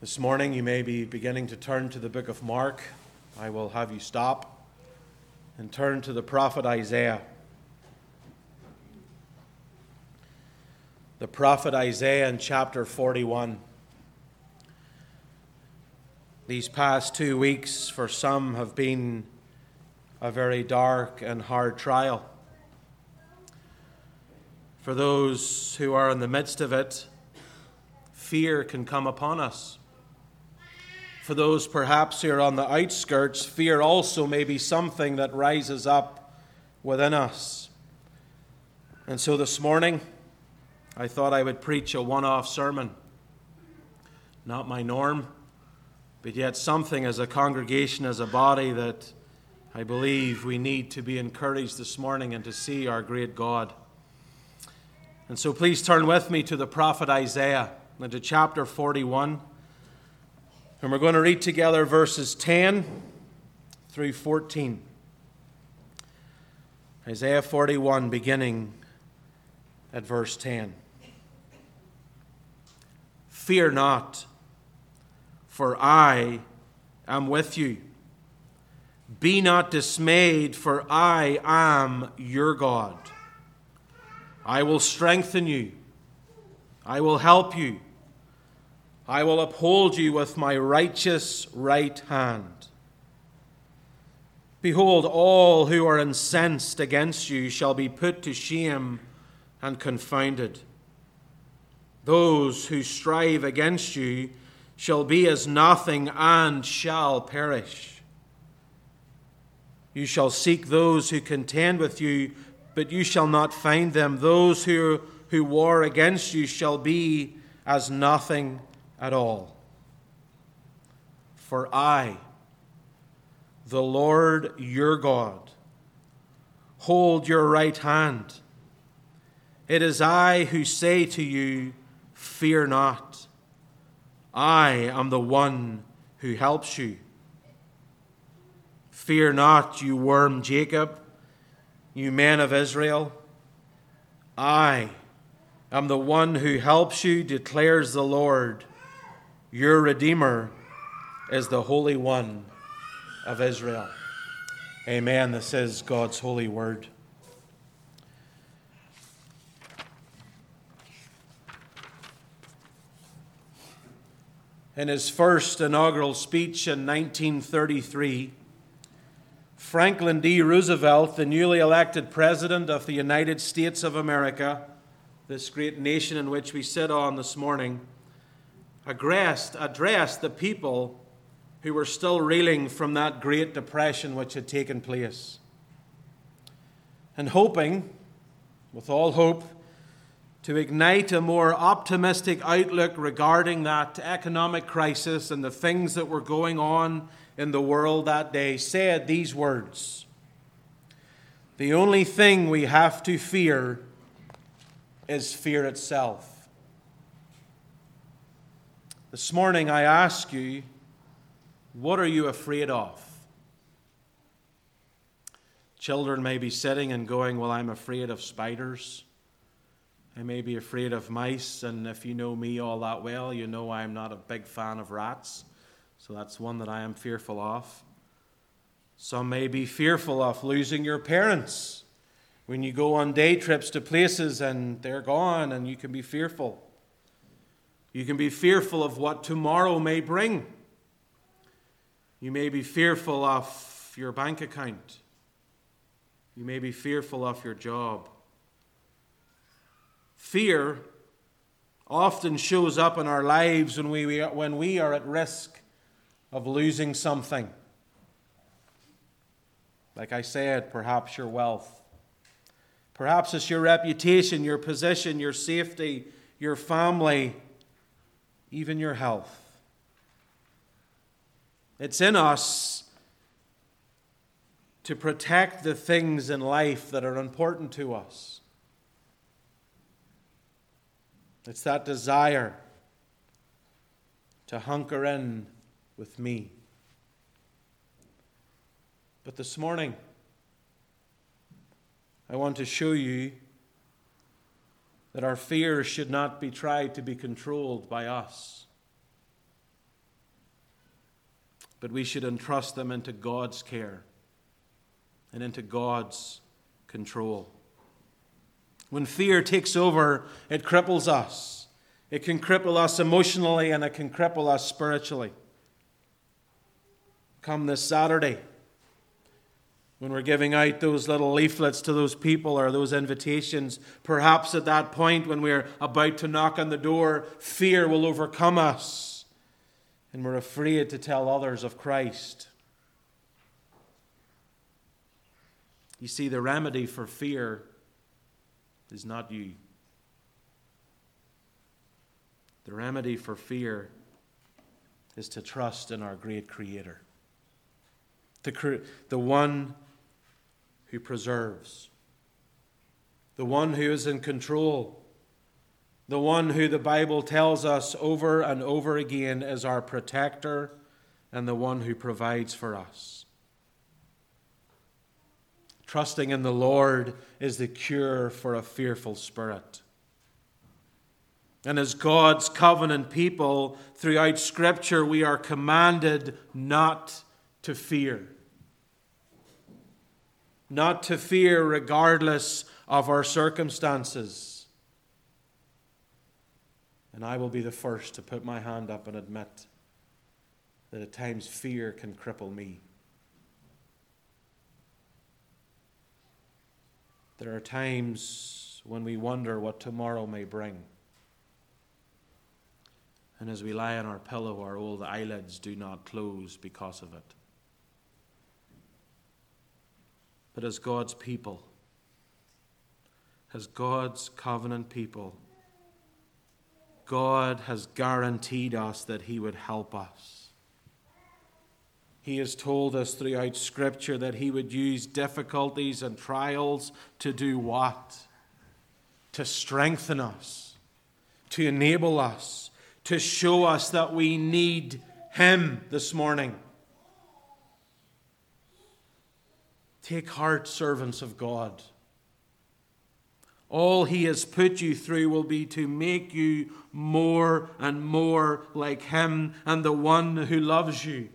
This morning, you may be beginning to turn to the book of Mark. I will have you stop and turn to the prophet Isaiah. The prophet Isaiah in chapter 41. These past two weeks, for some, have been a very dark and hard trial. For those who are in the midst of it, fear can come upon us. For those perhaps who are on the outskirts, fear also may be something that rises up within us. And so this morning, I thought I would preach a one off sermon. Not my norm, but yet something as a congregation, as a body, that I believe we need to be encouraged this morning and to see our great God. And so please turn with me to the prophet Isaiah into chapter 41. And we're going to read together verses 10 through 14. Isaiah 41, beginning at verse 10. Fear not, for I am with you. Be not dismayed, for I am your God. I will strengthen you, I will help you. I will uphold you with my righteous right hand. Behold, all who are incensed against you shall be put to shame and confounded. Those who strive against you shall be as nothing and shall perish. You shall seek those who contend with you, but you shall not find them. Those who, who war against you shall be as nothing at all. For I, the Lord your God, hold your right hand. It is I who say to you, Fear not. I am the one who helps you. Fear not, you worm Jacob, you men of Israel. I am the one who helps you, declares the Lord. Your Redeemer is the Holy One of Israel. Amen. This is God's holy word. In his first inaugural speech in 1933, Franklin D. Roosevelt, the newly elected President of the United States of America, this great nation in which we sit on this morning, addressed, addressed the people who were still reeling from that Great Depression which had taken place. And hoping, with all hope, to ignite a more optimistic outlook regarding that economic crisis and the things that were going on in the world that day, said these words The only thing we have to fear is fear itself. This morning, I ask you, what are you afraid of? Children may be sitting and going, Well, I'm afraid of spiders. I may be afraid of mice, and if you know me all that well, you know I'm not a big fan of rats. So that's one that I am fearful of. Some may be fearful of losing your parents when you go on day trips to places and they're gone, and you can be fearful. You can be fearful of what tomorrow may bring. You may be fearful of your bank account. You may be fearful of your job. Fear often shows up in our lives when we, when we are at risk of losing something. Like I said, perhaps your wealth. Perhaps it's your reputation, your position, your safety, your family even your health. It's in us to protect the things in life that are important to us. It's that desire to hunker in with me. But this morning, I want to show you that our fears should not be tried to be controlled by us. but we should entrust them into God's care and into God's control. When fear takes over, it cripples us. It can cripple us emotionally and it can cripple us spiritually. Come this Saturday, when we're giving out those little leaflets to those people or those invitations, perhaps at that point when we're about to knock on the door, fear will overcome us and we're afraid to tell others of Christ. You see, the remedy for fear is not you. The remedy for fear is to trust in our great Creator, the, the one who preserves, the one who is in control, the one who the Bible tells us over and over again is our protector and the one who provides for us. Trusting in the Lord is the cure for a fearful spirit. And as God's covenant people throughout Scripture, we are commanded not to fear not to fear regardless of our circumstances. And I will be the first to put my hand up and admit that at times fear can cripple me. There are times when we wonder what tomorrow may bring. And as we lie on our pillow, our old eyelids do not close because of it. But as God's people, as God's covenant people, God has guaranteed us that He would help us. He has told us throughout Scripture that He would use difficulties and trials to do what? To strengthen us, to enable us, to show us that we need Him this morning. Take heart, servants of God. All he has put you through will be to make you more and more like him and the one who loves you.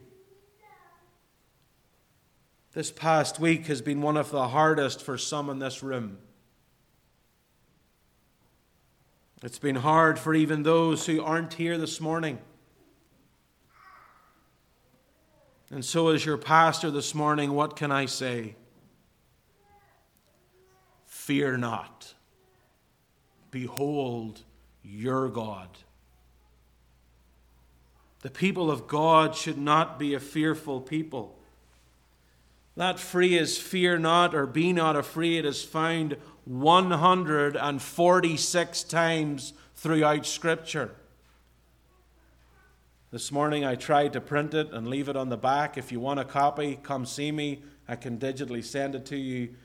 This past week has been one of the hardest for some in this room. It's been hard for even those who aren't here this morning. And so, as your pastor this morning, what can I say? Fear not. Behold your God. The people of God should not be a fearful people. That phrase, fear not or be not afraid, is found 146 times throughout Scripture. This morning I tried to print it and leave it on the back. If you want a copy, come see me. I can digitally send it to you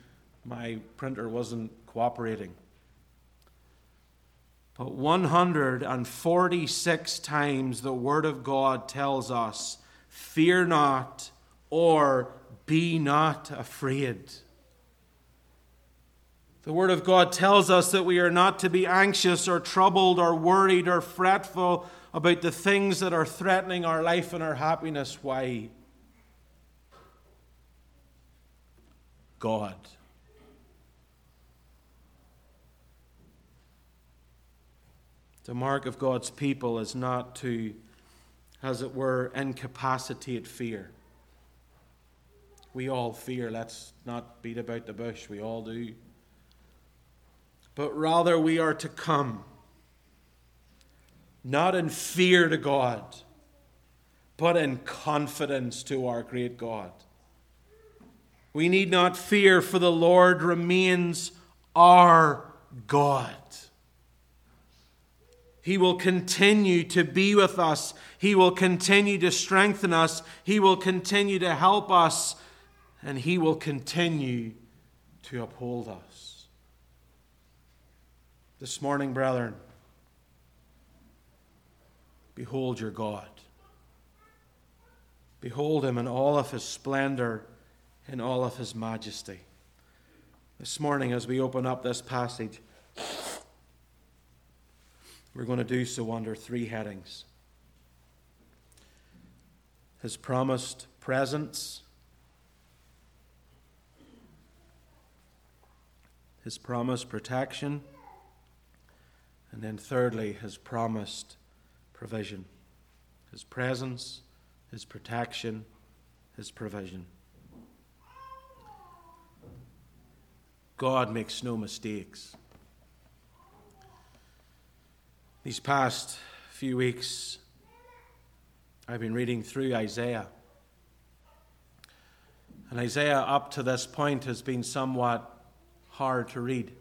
my printer wasn't cooperating. But 146 times the Word of God tells us, Fear not or be not afraid. The Word of God tells us that we are not to be anxious or troubled or worried or fretful about the things that are threatening our life and our happiness. Why? God. The mark of God's people is not to, as it were, incapacitate fear. We all fear, let's not beat about the bush, we all do. But rather, we are to come, not in fear to God, but in confidence to our great God. We need not fear, for the Lord remains our God. He will continue to be with us. He will continue to strengthen us. He will continue to help us. And He will continue to uphold us. This morning, brethren, behold your God. Behold Him in all of His splendor, in all of His majesty. This morning, as we open up this passage, we're going to do so under three headings. his promised presence, his promised protection, and then thirdly, his promised provision. His presence, his protection, his provision. God makes no mistakes. These past few weeks, I've been reading through Isaiah. And Isaiah, up to this point, has been somewhat hard to read.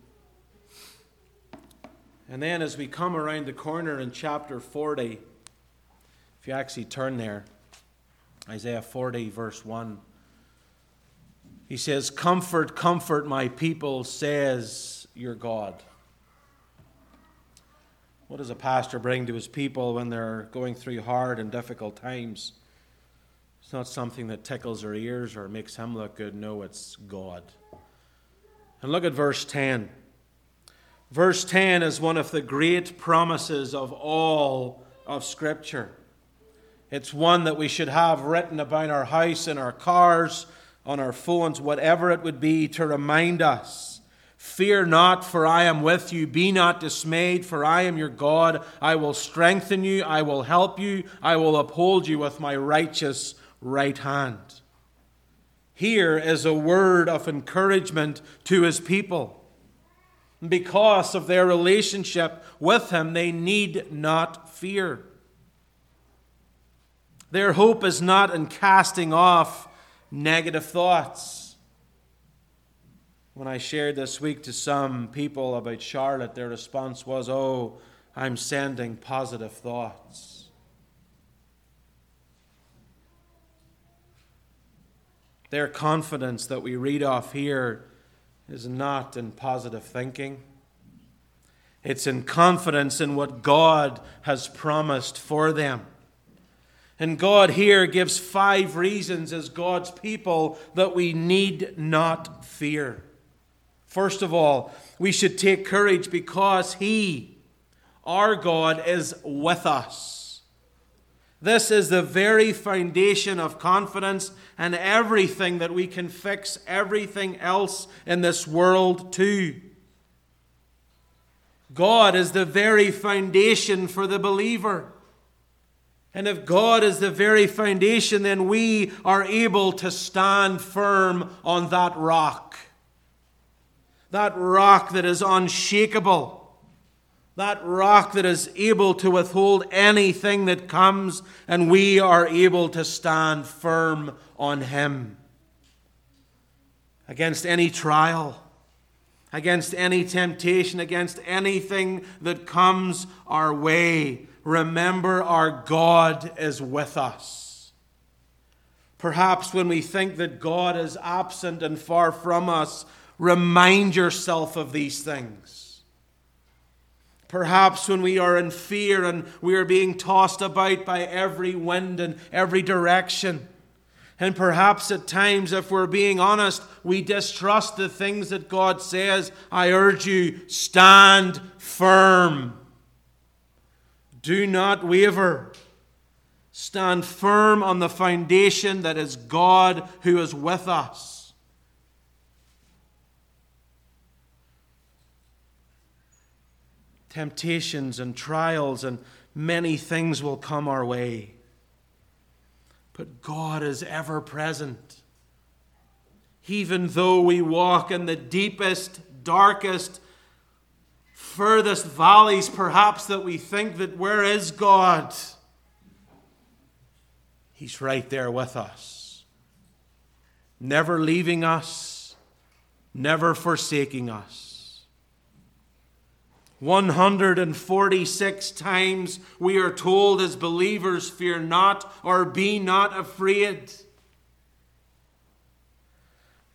And then, as we come around the corner in chapter 40, if you actually turn there, Isaiah 40, verse 1, he says, Comfort, comfort my people, says your God. What does a pastor bring to his people when they're going through hard and difficult times? It's not something that tickles their ears or makes him look good. No, it's God. And look at verse 10. Verse 10 is one of the great promises of all of Scripture. It's one that we should have written about our house, in our cars, on our phones, whatever it would be, to remind us Fear not, for I am with you. Be not dismayed, for I am your God. I will strengthen you. I will help you. I will uphold you with my righteous right hand. Here is a word of encouragement to his people. Because of their relationship with him, they need not fear. Their hope is not in casting off negative thoughts. When I shared this week to some people about Charlotte, their response was, Oh, I'm sending positive thoughts. Their confidence that we read off here is not in positive thinking. It's in confidence in what God has promised for them. And God here gives five reasons as God's people that we need not fear. First of all, we should take courage because He, our God, is with us. This is the very foundation of confidence and everything that we can fix everything else in this world to. God is the very foundation for the believer. And if God is the very foundation, then we are able to stand firm on that rock that rock that is unshakable, that rock that is able to withhold anything that comes, and we are able to stand firm on Him against any trial, against any temptation, against anything that comes our way. Remember, our God is with us. Perhaps when we think that God is absent and far from us, Remind yourself of these things. Perhaps when we are in fear and we are being tossed about by every wind and every direction. And perhaps at times, if we're being honest, we distrust the things that God says. I urge you, stand firm. Do not waver. Stand firm on the foundation that is God who is with us. Temptations and trials, and many things will come our way. But God is ever present. Even though we walk in the deepest, darkest, furthest valleys, perhaps that we think that where is God? He's right there with us, never leaving us, never forsaking us. 146 times we are told as believers, Fear not or be not afraid.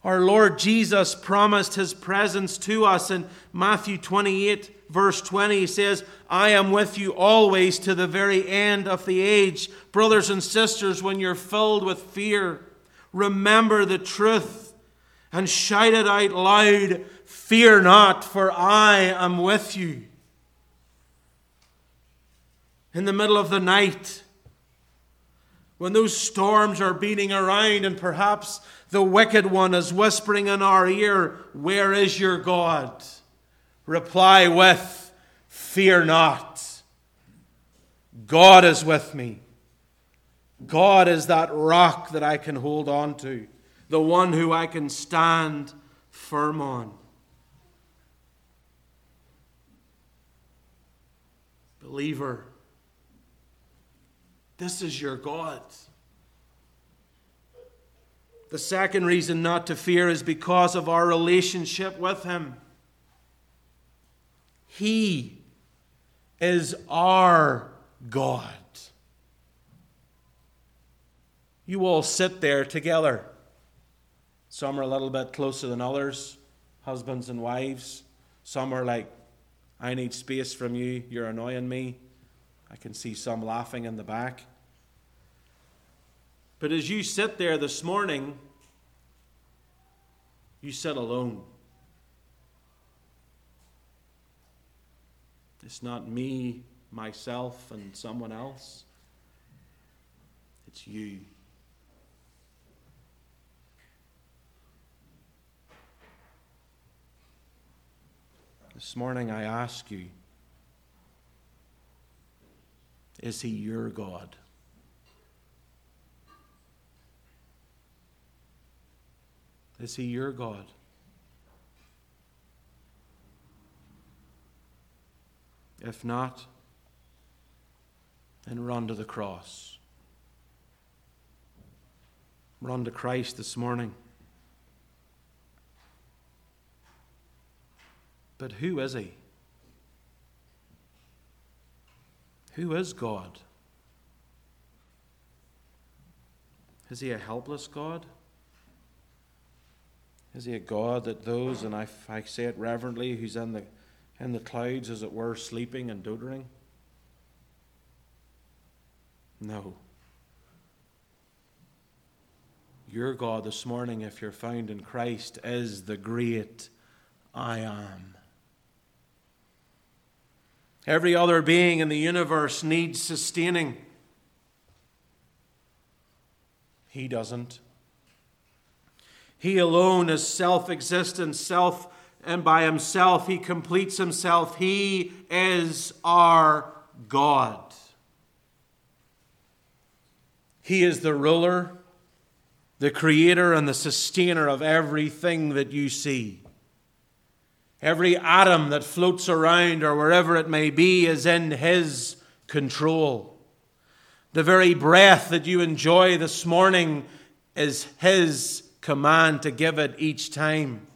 Our Lord Jesus promised his presence to us in Matthew 28, verse 20. He says, I am with you always to the very end of the age. Brothers and sisters, when you're filled with fear, remember the truth and shout it out loud Fear not, for I am with you. In the middle of the night, when those storms are beating around and perhaps the wicked one is whispering in our ear, Where is your God? Reply with, Fear not. God is with me. God is that rock that I can hold on to, the one who I can stand firm on. Believer, this is your God. The second reason not to fear is because of our relationship with Him. He is our God. You all sit there together. Some are a little bit closer than others, husbands and wives. Some are like, I need space from you, you're annoying me. I can see some laughing in the back. But as you sit there this morning, you sit alone. It's not me, myself, and someone else. It's you. This morning I ask you is he your God? Is he your God? If not, then run to the cross. Run to Christ this morning. But who is he? Who is God? Is he a helpless God? Is he a God that those, and I, I say it reverently, who's in the, in the clouds, as it were, sleeping and doddering? No. Your God this morning, if you're found in Christ, is the great I am. Every other being in the universe needs sustaining. He doesn't. He alone is self existent, self, and by himself he completes himself. He is our God. He is the ruler, the creator, and the sustainer of everything that you see. Every atom that floats around or wherever it may be is in His control. The very breath that you enjoy this morning is His command to give it each time.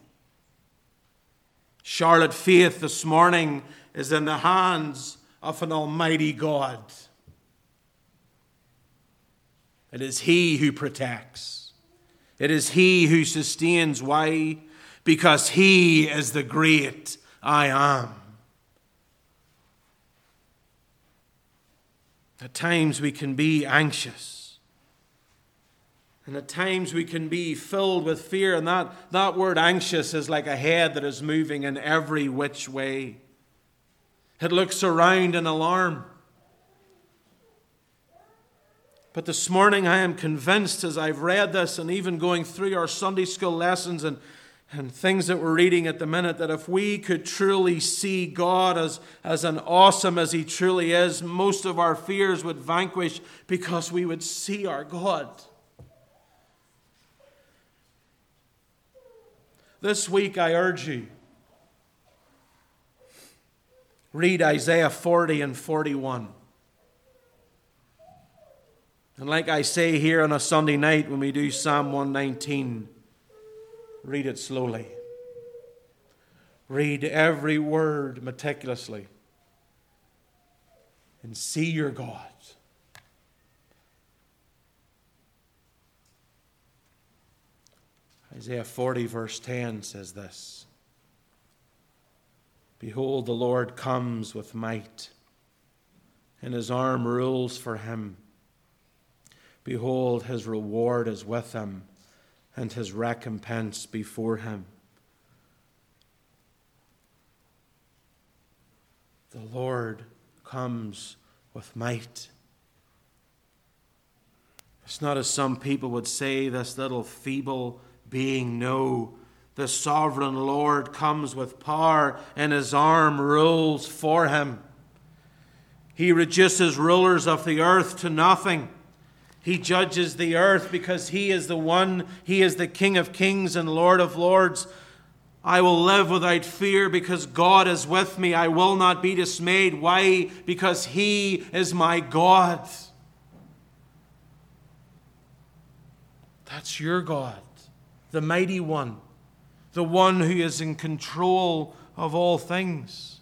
Charlotte Faith this morning is in the hands of an Almighty God. It is He who protects, it is He who sustains. Why? Because He is the great I am. At times we can be anxious. And at times we can be filled with fear. And that, that word anxious is like a head that is moving in every which way. It looks around in alarm. But this morning I am convinced as I've read this and even going through our Sunday school lessons and and things that we're reading at the minute that if we could truly see God as, as an awesome as He truly is, most of our fears would vanquish because we would see our God. This week, I urge you, read Isaiah 40 and 41. And like I say here on a Sunday night when we do Psalm 119, Read it slowly. Read every word meticulously. And see your God. Isaiah 40, verse 10 says this Behold, the Lord comes with might, and his arm rules for him. Behold, his reward is with him and his recompense before him. The Lord comes with might. It's not as some people would say, this little feeble being. No, the sovereign Lord comes with power, and his arm rules for him. He reduces rulers of the earth to nothing. He judges the earth because he is the one, he is the King of kings and Lord of lords. I will live without fear because God is with me. I will not be dismayed. Why? Because he is my God. That's your God, the mighty one, the one who is in control of all things.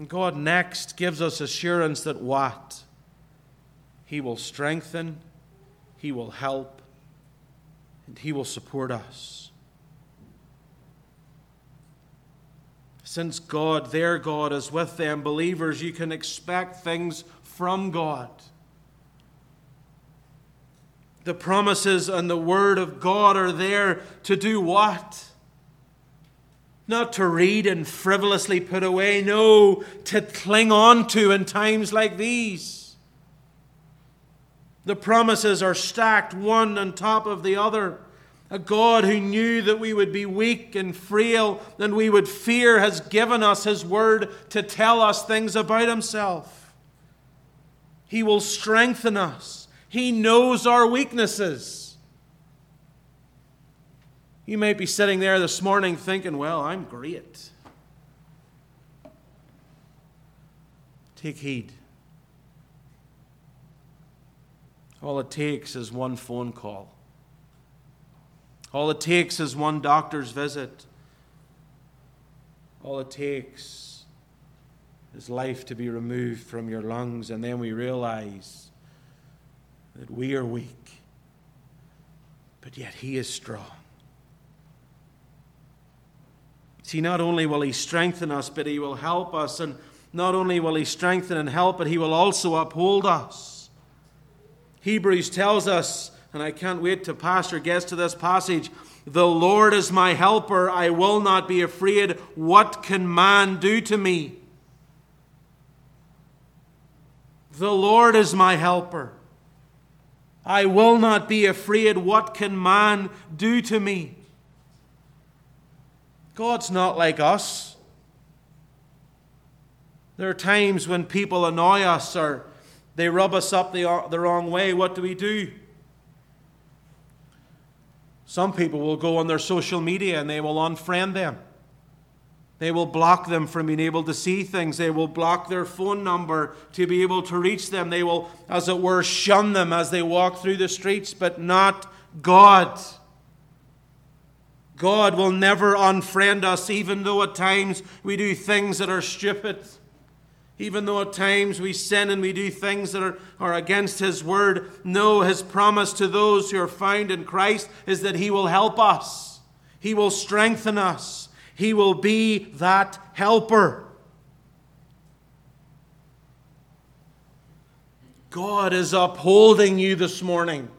And God next gives us assurance that what? He will strengthen, He will help, and He will support us. Since God, their God, is with them, believers, you can expect things from God. The promises and the Word of God are there to do what? Not to read and frivolously put away, no, to cling on to in times like these. The promises are stacked one on top of the other. A God who knew that we would be weak and frail and we would fear has given us His Word to tell us things about Himself. He will strengthen us. He knows our weaknesses. You may be sitting there this morning thinking, well, I'm great. Take heed. All it takes is one phone call. All it takes is one doctor's visit. All it takes is life to be removed from your lungs, and then we realize that we are weak, but yet He is strong. See, not only will He strengthen us, but He will help us. And not only will He strengthen and help, but He will also uphold us. Hebrews tells us, and I can't wait to Pastor gets to this passage the Lord is my helper. I will not be afraid. What can man do to me? The Lord is my helper. I will not be afraid. What can man do to me? God's not like us. There are times when people annoy us or they rub us up the, the wrong way. What do we do? Some people will go on their social media and they will unfriend them. They will block them from being able to see things. They will block their phone number to be able to reach them. They will, as it were, shun them as they walk through the streets, but not God. God will never unfriend us, even though at times we do things that are stupid. Even though at times we sin and we do things that are, are against His word. No, His promise to those who are found in Christ is that He will help us, He will strengthen us. He will be that helper. God is upholding you this morning.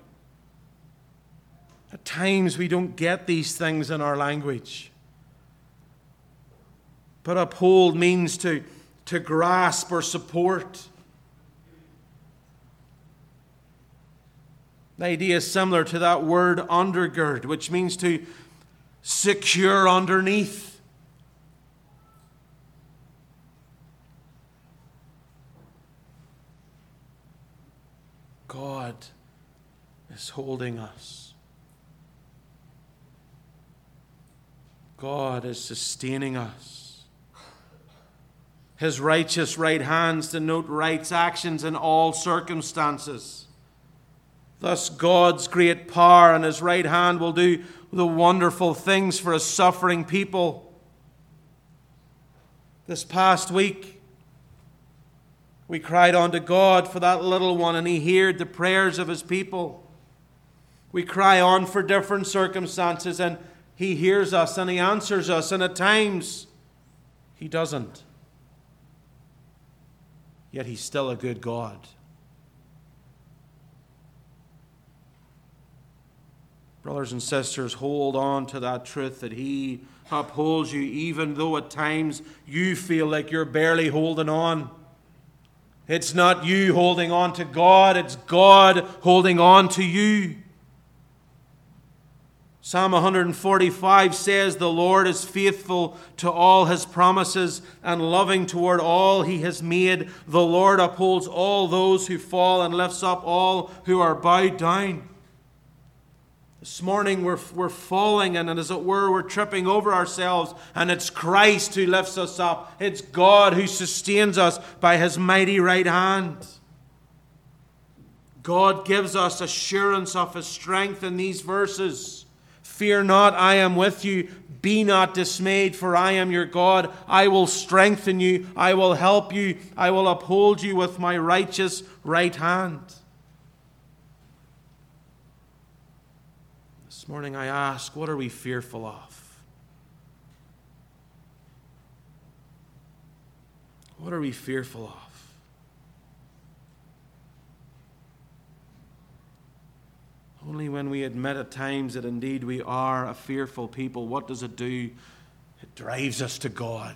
At times we don't get these things in our language. But uphold means to, to grasp or support. The idea is similar to that word undergird, which means to secure underneath. God is holding us. God is sustaining us. His righteous right hands denote right's actions in all circumstances. Thus, God's great power and his right hand will do the wonderful things for a suffering people. This past week, we cried unto God for that little one, and He heard the prayers of His people. We cry on for different circumstances, and He hears us and He answers us, and at times He doesn't. Yet He's still a good God. Brothers and sisters, hold on to that truth that He upholds you, even though at times you feel like you're barely holding on. It's not you holding on to God, it's God holding on to you. Psalm 145 says, The Lord is faithful to all his promises and loving toward all he has made. The Lord upholds all those who fall and lifts up all who are bowed down. This morning we're, we're falling and, as it were, we're tripping over ourselves, and it's Christ who lifts us up. It's God who sustains us by his mighty right hand. God gives us assurance of his strength in these verses. Fear not, I am with you. Be not dismayed, for I am your God. I will strengthen you. I will help you. I will uphold you with my righteous right hand. This morning I ask, what are we fearful of? What are we fearful of? Only when we admit at times that indeed we are a fearful people, what does it do? It drives us to God.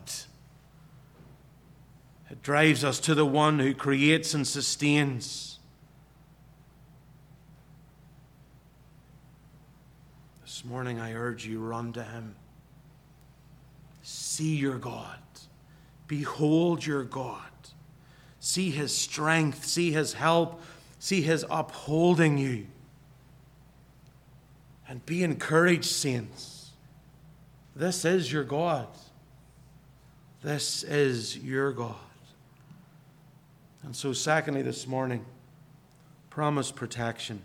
It drives us to the one who creates and sustains. This morning, I urge you, run to him. See your God. Behold your God. See his strength. See his help. See his upholding you. And be encouraged, saints. This is your God. This is your God. And so, secondly, this morning, promise protection.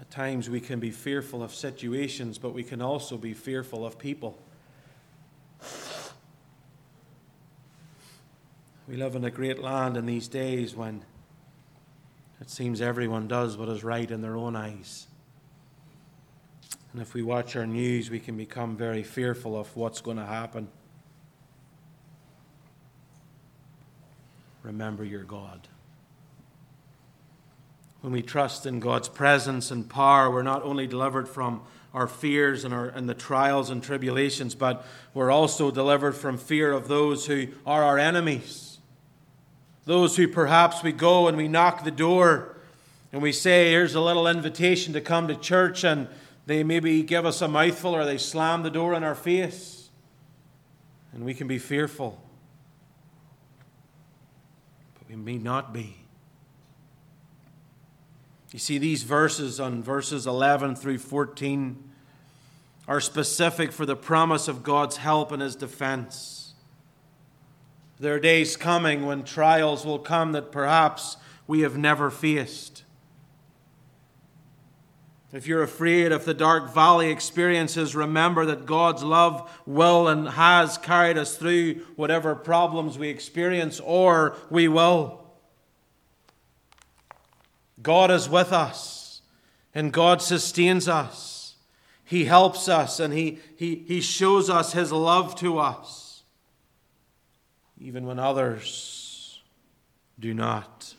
At times we can be fearful of situations, but we can also be fearful of people. We live in a great land in these days when it seems everyone does what is right in their own eyes. And if we watch our news, we can become very fearful of what's going to happen. Remember your God. When we trust in God's presence and power, we're not only delivered from our fears and, our, and the trials and tribulations, but we're also delivered from fear of those who are our enemies. Those who perhaps we go and we knock the door and we say, Here's a little invitation to come to church, and they maybe give us a mouthful or they slam the door in our face. And we can be fearful. But we may not be. You see, these verses on verses 11 through 14 are specific for the promise of God's help and his defense. There are days coming when trials will come that perhaps we have never faced. If you're afraid of the dark valley experiences, remember that God's love will and has carried us through whatever problems we experience or we will. God is with us and God sustains us. He helps us and he, he, he shows us His love to us, even when others do not.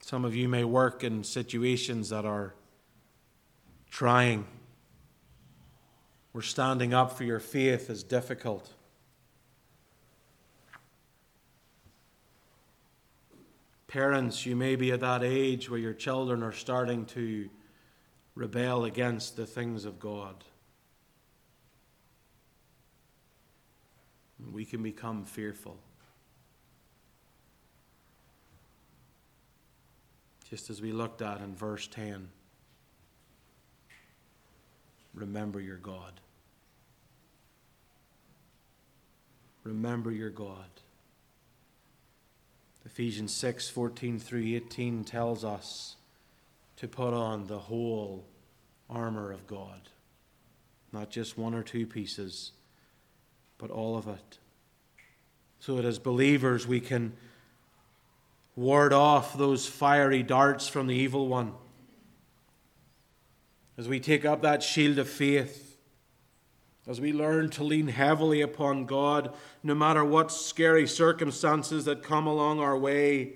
Some of you may work in situations that are trying, where standing up for your faith is difficult. Parents, you may be at that age where your children are starting to rebel against the things of God. We can become fearful. Just as we looked at in verse 10. Remember your God. Remember your God. Ephesians 6 14 through 18 tells us to put on the whole armor of God, not just one or two pieces, but all of it. So that as believers we can ward off those fiery darts from the evil one. As we take up that shield of faith as we learn to lean heavily upon God, no matter what scary circumstances that come along our way,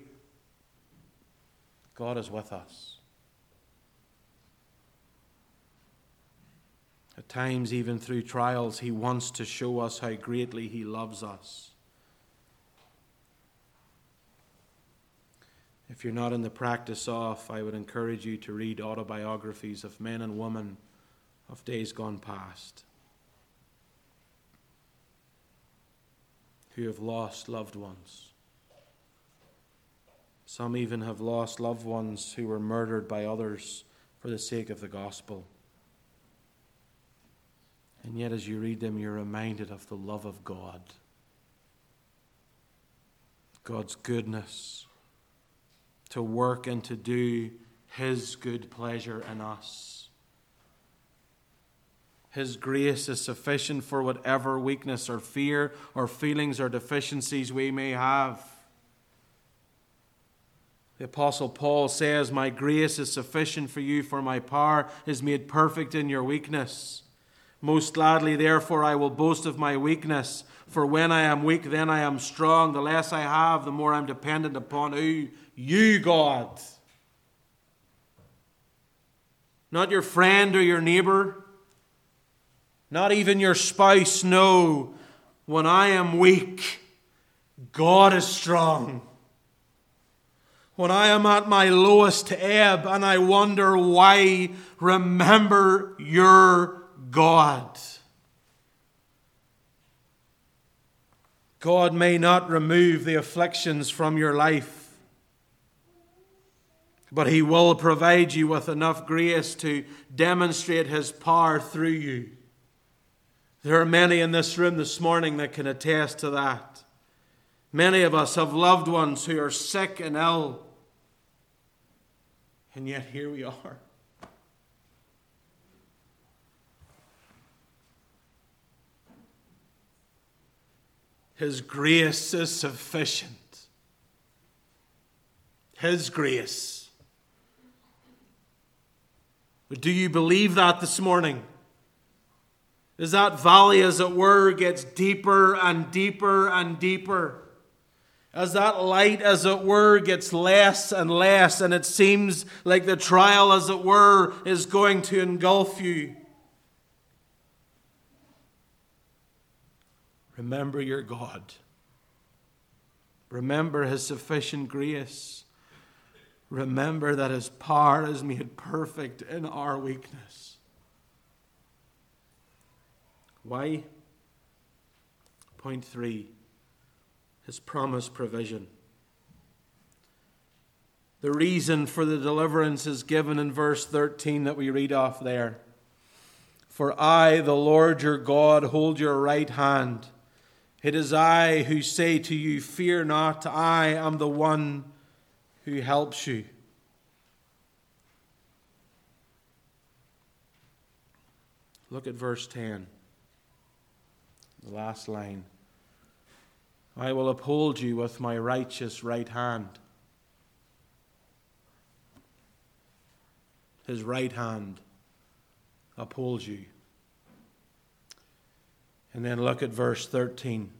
God is with us. At times, even through trials, He wants to show us how greatly He loves us. If you're not in the practice of, I would encourage you to read autobiographies of men and women of days gone past who have lost loved ones. Some even have lost loved ones who were murdered by others for the sake of the gospel. And yet, as you read them, you're reminded of the love of God, God's goodness to work and to do His good pleasure in us. His grace is sufficient for whatever weakness or fear or feelings or deficiencies we may have. The Apostle Paul says, My grace is sufficient for you, for my power is made perfect in your weakness. Most gladly, therefore, I will boast of my weakness, for when I am weak, then I am strong. The less I have, the more I'm dependent upon who? You, God. Not your friend or your neighbor, not even your spouse. No, when I am weak, God is strong. When I am at my lowest ebb and I wonder why, remember your God. God may not remove the afflictions from your life, but He will provide you with enough grace to demonstrate His power through you. There are many in this room this morning that can attest to that. Many of us have loved ones who are sick and ill, and yet here we are. His grace is sufficient. His grace. But do you believe that this morning? As that valley, as it were, gets deeper and deeper and deeper. As that light, as it were, gets less and less, and it seems like the trial, as it were, is going to engulf you. Remember your God. Remember His sufficient grace. Remember that His power is made perfect in our weakness. Why? Point three His promised provision. The reason for the deliverance is given in verse 13 that we read off there. For I, the Lord your God, hold your right hand. It is I who say to you, Fear not, I am the one who helps you. Look at verse 10, the last line. I will uphold you with my righteous right hand. His right hand upholds you. And then look at verse 13.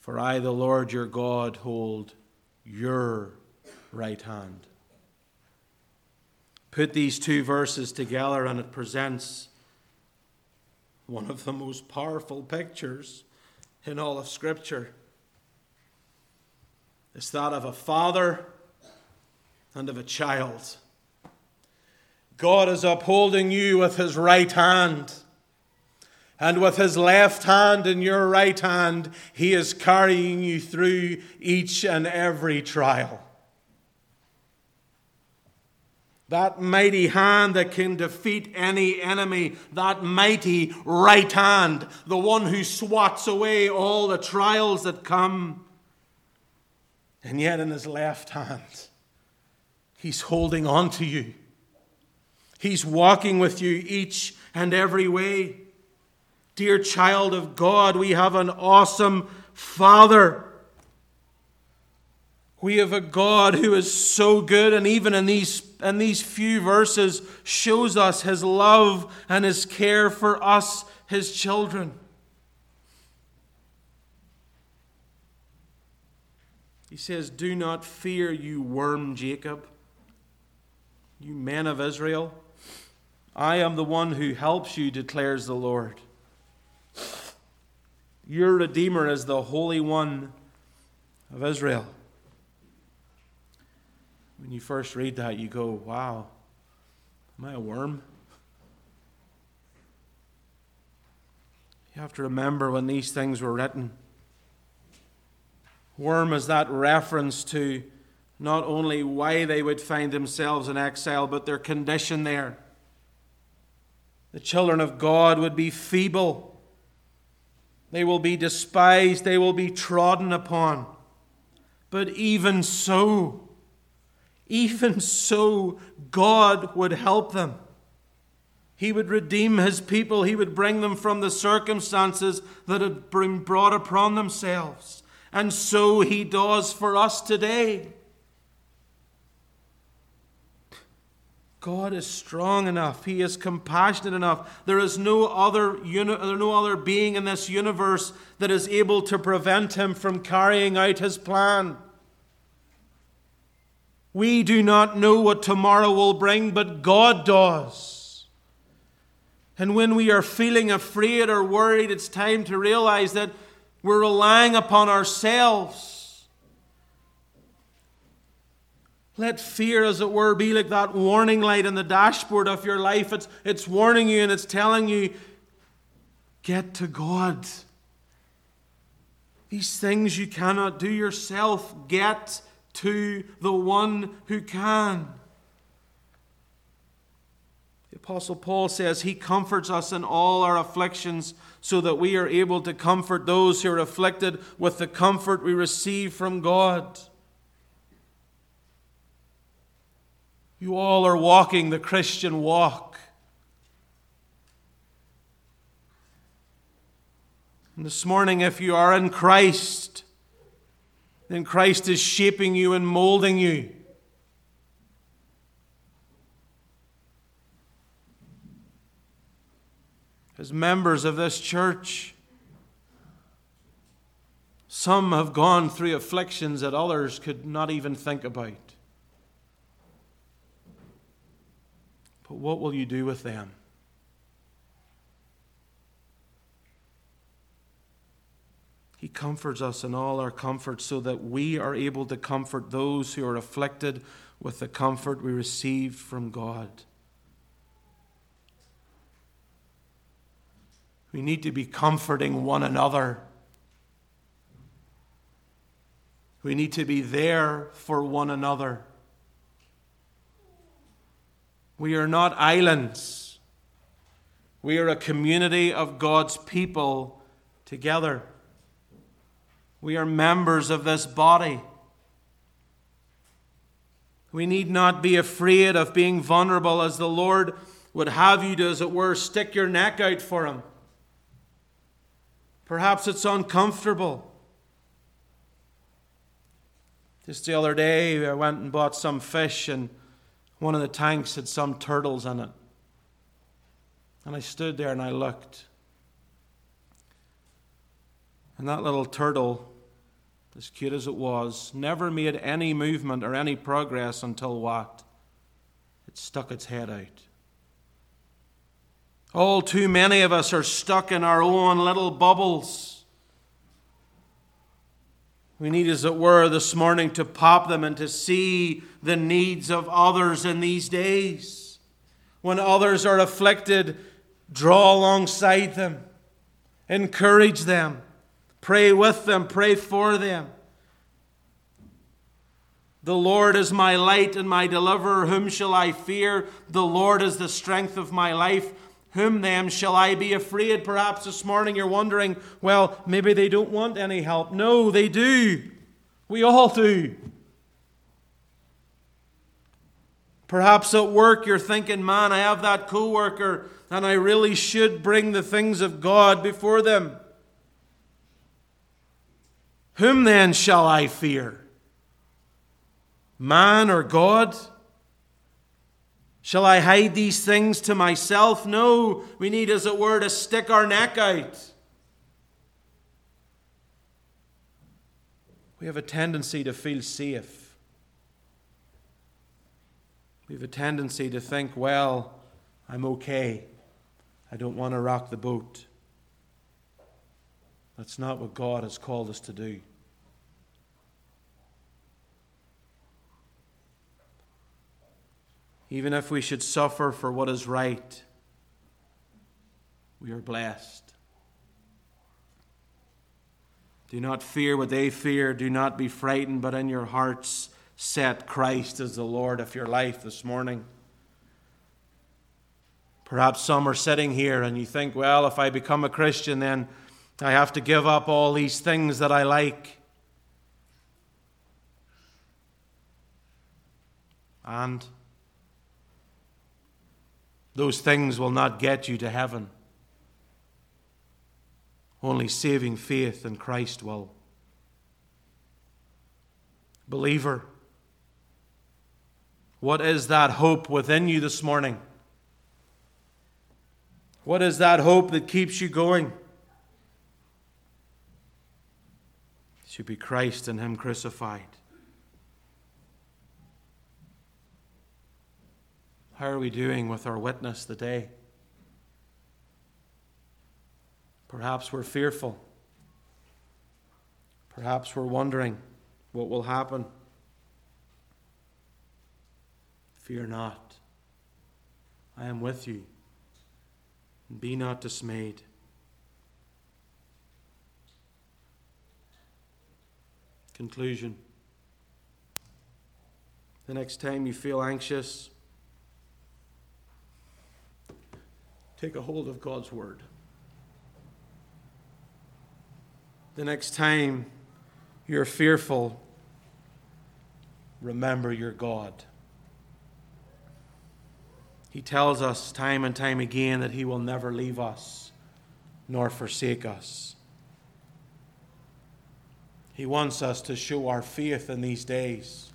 For I, the Lord your God, hold your right hand. Put these two verses together, and it presents one of the most powerful pictures in all of Scripture. It's that of a father and of a child. God is upholding you with his right hand and with his left hand in your right hand, he is carrying you through each and every trial. That mighty hand that can defeat any enemy, that mighty right hand, the one who swats away all the trials that come. And yet, in his left hand, he's holding on to you. He's walking with you each and every way. Dear child of God, we have an awesome Father. We have a God who is so good, and even in these, in these few verses, shows us his love and his care for us, his children. He says, Do not fear, you worm Jacob, you men of Israel. I am the one who helps you, declares the Lord. Your Redeemer is the Holy One of Israel. When you first read that, you go, wow, am I a worm? You have to remember when these things were written. Worm is that reference to not only why they would find themselves in exile, but their condition there. The children of God would be feeble. They will be despised. They will be trodden upon. But even so, even so, God would help them. He would redeem his people. He would bring them from the circumstances that had been brought upon themselves. And so he does for us today. God is strong enough. He is compassionate enough. There is no other, uni- no other being in this universe that is able to prevent him from carrying out his plan. We do not know what tomorrow will bring, but God does. And when we are feeling afraid or worried, it's time to realize that we're relying upon ourselves Let fear, as it were, be like that warning light in the dashboard of your life. It's, it's warning you and it's telling you, get to God. These things you cannot do yourself, get to the one who can. The Apostle Paul says he comforts us in all our afflictions so that we are able to comfort those who are afflicted with the comfort we receive from God. You all are walking the Christian walk. And this morning, if you are in Christ, then Christ is shaping you and molding you. As members of this church, some have gone through afflictions that others could not even think about. But what will you do with them? He comforts us in all our comfort so that we are able to comfort those who are afflicted with the comfort we receive from God. We need to be comforting one another. We need to be there for one another. We are not islands. We are a community of God's people together. We are members of this body. We need not be afraid of being vulnerable as the Lord would have you to, as it were, stick your neck out for Him. Perhaps it's uncomfortable. Just the other day, I went and bought some fish and one of the tanks had some turtles in it. And I stood there and I looked. And that little turtle, as cute as it was, never made any movement or any progress until what? It stuck its head out. All too many of us are stuck in our own little bubbles. We need, as it were, this morning to pop them and to see the needs of others in these days. When others are afflicted, draw alongside them, encourage them, pray with them, pray for them. The Lord is my light and my deliverer. Whom shall I fear? The Lord is the strength of my life. Whom then shall I be afraid? Perhaps this morning you're wondering, well, maybe they don't want any help. No, they do. We all do. Perhaps at work you're thinking, man, I have that coworker and I really should bring the things of God before them. Whom then shall I fear? Man or God? Shall I hide these things to myself? No, we need, as it were, to stick our neck out. We have a tendency to feel safe. We have a tendency to think, well, I'm okay. I don't want to rock the boat. That's not what God has called us to do. Even if we should suffer for what is right, we are blessed. Do not fear what they fear. Do not be frightened, but in your hearts set Christ as the Lord of your life this morning. Perhaps some are sitting here and you think, well, if I become a Christian, then I have to give up all these things that I like. And those things will not get you to heaven. Only saving faith in Christ will. Believer, what is that hope within you this morning? What is that hope that keeps you going? It should be Christ and Him crucified. How are we doing with our witness today? Perhaps we're fearful. Perhaps we're wondering what will happen. Fear not. I am with you. And be not dismayed. Conclusion. The next time you feel anxious, take a hold of God's Word. The next time you're fearful, remember your God. He tells us time and time again that He will never leave us nor forsake us. He wants us to show our faith in these days.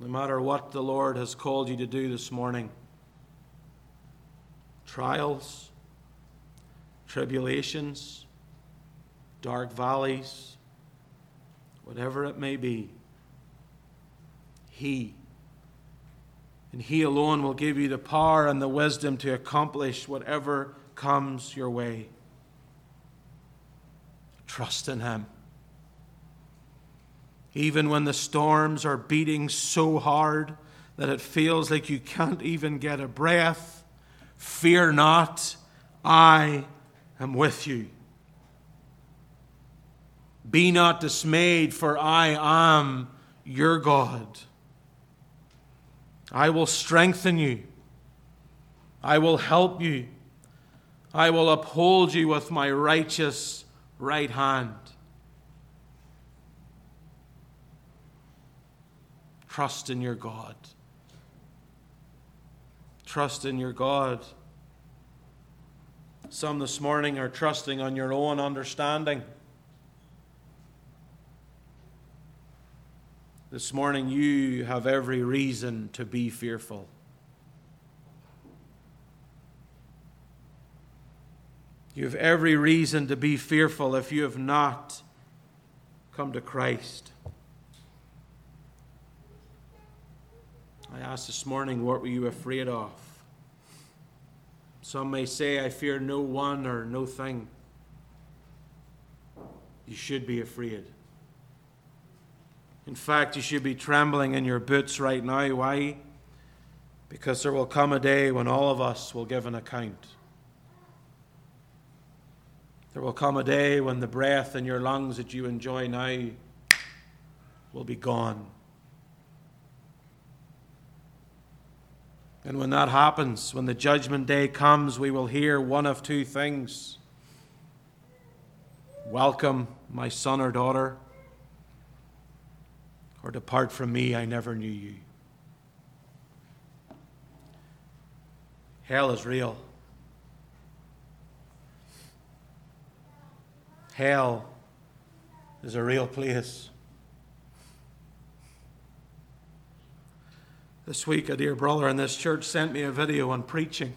No matter what the Lord has called you to do this morning trials, tribulations, dark valleys, whatever it may be, He and He alone will give you the power and the wisdom to accomplish whatever comes your way. Trust in Him. Even when the storms are beating so hard that it feels like you can't even get a breath, fear not, I am with you. Be not dismayed, for I am your God. I will strengthen you. I will help you. I will uphold you with my righteous right hand. Trust in your God. Trust in your God. Some this morning are trusting on your own understanding. This morning, you have every reason to be fearful. You have every reason to be fearful if you have not come to Christ. I asked this morning, what were you afraid of? Some may say, I fear no one or no thing. You should be afraid. In fact, you should be trembling in your boots right now. Why? Because there will come a day when all of us will give an account. There will come a day when the breath in your lungs that you enjoy now will be gone. And when that happens, when the judgment day comes, we will hear one of two things Welcome, my son or daughter, or depart from me, I never knew you. Hell is real. Hell is a real place. This week, a dear brother in this church sent me a video on preaching.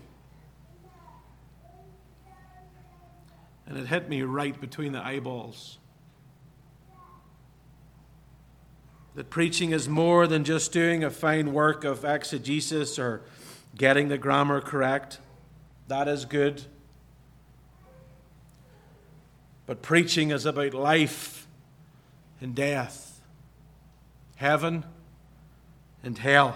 And it hit me right between the eyeballs. that preaching is more than just doing a fine work of exegesis or getting the grammar correct. That is good. But preaching is about life and death, heaven and hell.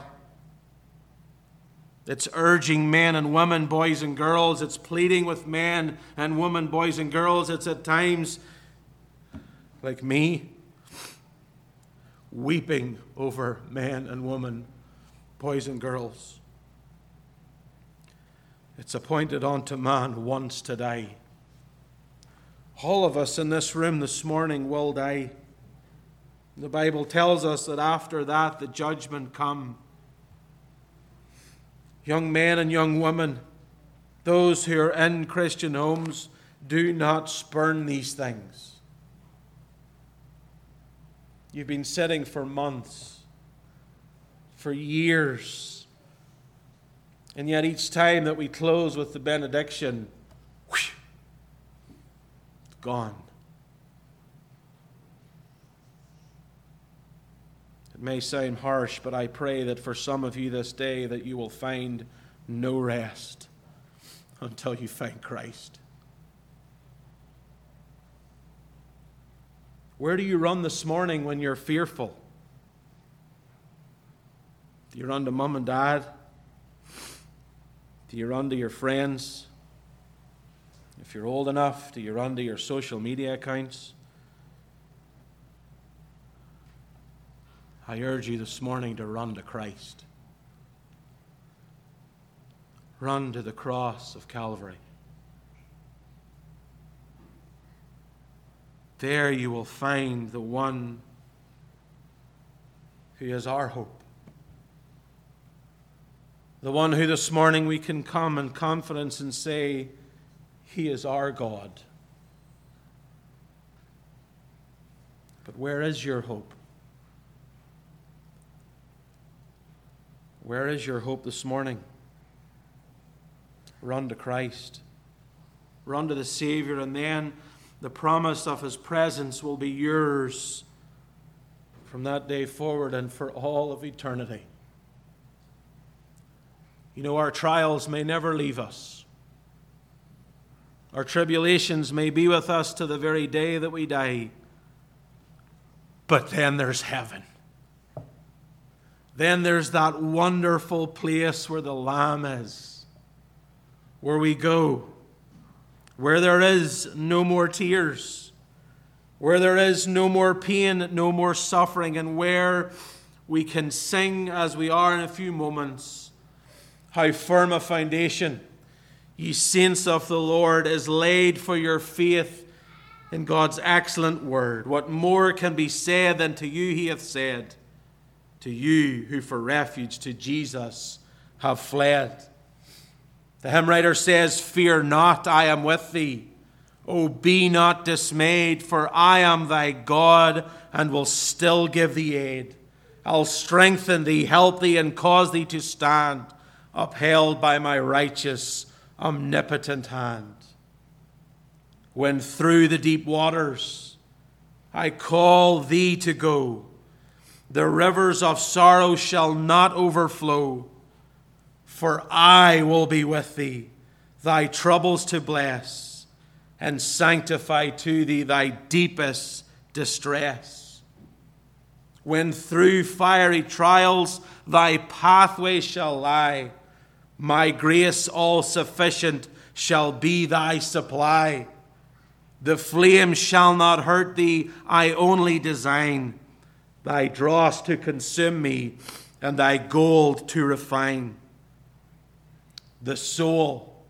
It's urging men and women, boys and girls. It's pleading with men and women, boys and girls. It's at times, like me, weeping over men and women, boys and girls. It's appointed unto man once to die. All of us in this room this morning will die. The Bible tells us that after that the judgment come. Young men and young women, those who are in Christian homes, do not spurn these things. You've been sitting for months, for years, and yet each time that we close with the benediction, whoosh, it's gone. It may sound harsh, but I pray that for some of you this day that you will find no rest until you find Christ. Where do you run this morning when you're fearful? Do you run to mom and dad? Do you run to your friends? If you're old enough, do you run to your social media accounts? I urge you this morning to run to Christ. Run to the cross of Calvary. There you will find the one who is our hope. The one who this morning we can come in confidence and say, He is our God. But where is your hope? Where is your hope this morning? Run to Christ. Run to the Savior, and then the promise of His presence will be yours from that day forward and for all of eternity. You know, our trials may never leave us. Our tribulations may be with us to the very day that we die. But then there's heaven. Then there's that wonderful place where the Lamb is, where we go, where there is no more tears, where there is no more pain, no more suffering, and where we can sing as we are in a few moments. How firm a foundation, ye saints of the Lord, is laid for your faith in God's excellent word. What more can be said than to you he hath said? To you who for refuge to Jesus have fled. The hymn writer says, Fear not, I am with thee. Oh, be not dismayed, for I am thy God and will still give thee aid. I'll strengthen thee, help thee, and cause thee to stand, upheld by my righteous, omnipotent hand. When through the deep waters I call thee to go, the rivers of sorrow shall not overflow. For I will be with thee, thy troubles to bless, and sanctify to thee thy deepest distress. When through fiery trials thy pathway shall lie, my grace all sufficient shall be thy supply. The flame shall not hurt thee, I only design thy dross to consume me, and thy gold to refine. The soul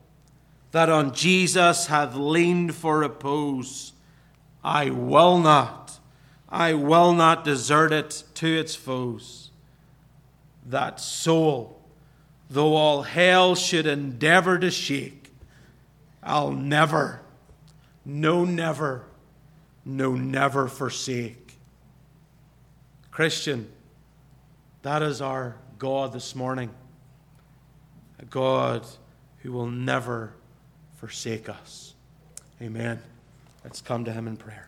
that on Jesus hath leaned for repose, I will not, I will not desert it to its foes. That soul, though all hell should endeavor to shake, I'll never, no, never, no, never forsake. Christian, that is our God this morning. A God who will never forsake us. Amen. Let's come to Him in prayer.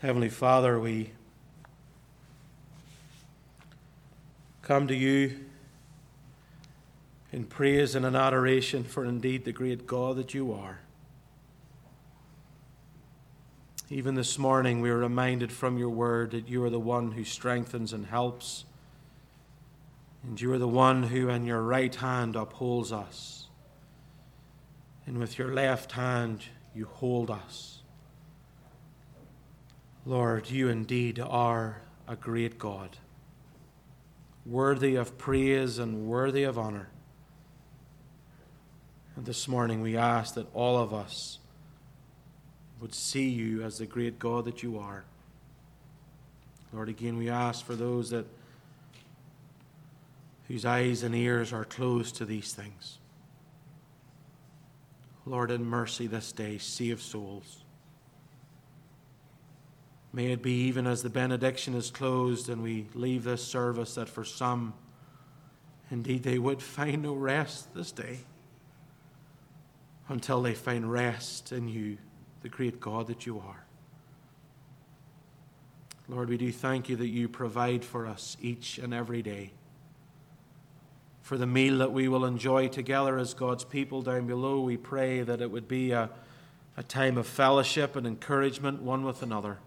Heavenly Father, we come to you in praise and in adoration for indeed the great God that you are. Even this morning, we are reminded from your word that you are the one who strengthens and helps, and you are the one who, in your right hand, upholds us, and with your left hand, you hold us. Lord, you indeed are a great God, worthy of praise and worthy of honor. And this morning we ask that all of us would see you as the great God that you are. Lord, again, we ask for those that whose eyes and ears are closed to these things. Lord, in mercy this day, save souls. May it be even as the benediction is closed and we leave this service that for some, indeed, they would find no rest this day until they find rest in you the great God that you are. Lord, we do thank you that you provide for us each and every day. For the meal that we will enjoy together as God's people down below, we pray that it would be a, a time of fellowship and encouragement one with another.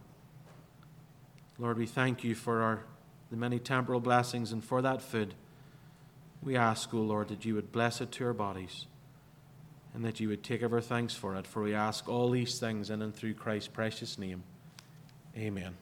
Lord, we thank you for our, the many temporal blessings and for that food. We ask, O Lord, that you would bless it to our bodies and that you would take ever thanks for it. For we ask all these things in and through Christ's precious name. Amen.